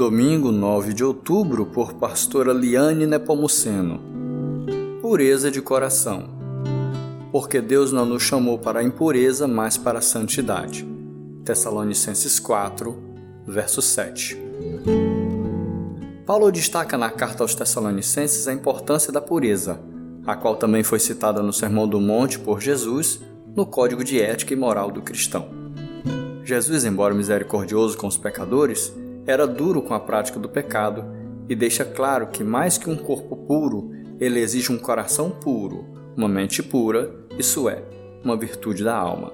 domingo 9 de outubro por pastora Liane Nepomuceno. Pureza de coração. Porque Deus não nos chamou para a impureza, mas para a santidade. Tessalonicenses 4, verso 7. Paulo destaca na carta aos Tessalonicenses a importância da pureza, a qual também foi citada no Sermão do Monte por Jesus, no Código de Ética e Moral do Cristão. Jesus, embora misericordioso com os pecadores, era duro com a prática do pecado e deixa claro que, mais que um corpo puro, ele exige um coração puro, uma mente pura, isso é, uma virtude da alma.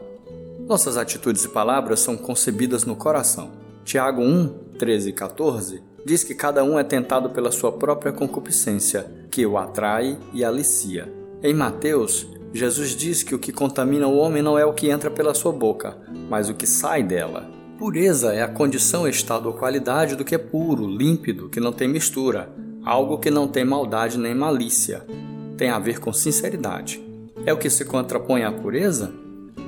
Nossas atitudes e palavras são concebidas no coração. Tiago 1, 13 e 14 diz que cada um é tentado pela sua própria concupiscência, que o atrai e alicia. Em Mateus, Jesus diz que o que contamina o homem não é o que entra pela sua boca, mas o que sai dela. Pureza é a condição, estado ou qualidade do que é puro, límpido, que não tem mistura, algo que não tem maldade nem malícia. Tem a ver com sinceridade. É o que se contrapõe à pureza?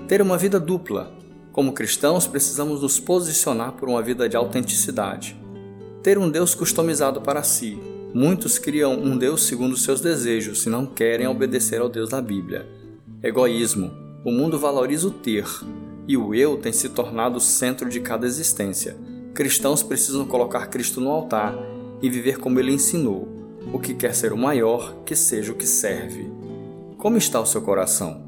Ter uma vida dupla. Como cristãos, precisamos nos posicionar por uma vida de autenticidade. Ter um Deus customizado para si. Muitos criam um Deus segundo seus desejos e não querem obedecer ao Deus da Bíblia. Egoísmo. O mundo valoriza o ter, e o eu tem se tornado o centro de cada existência. Cristãos precisam colocar Cristo no altar e viver como ele ensinou. O que quer ser o maior, que seja o que serve. Como está o seu coração?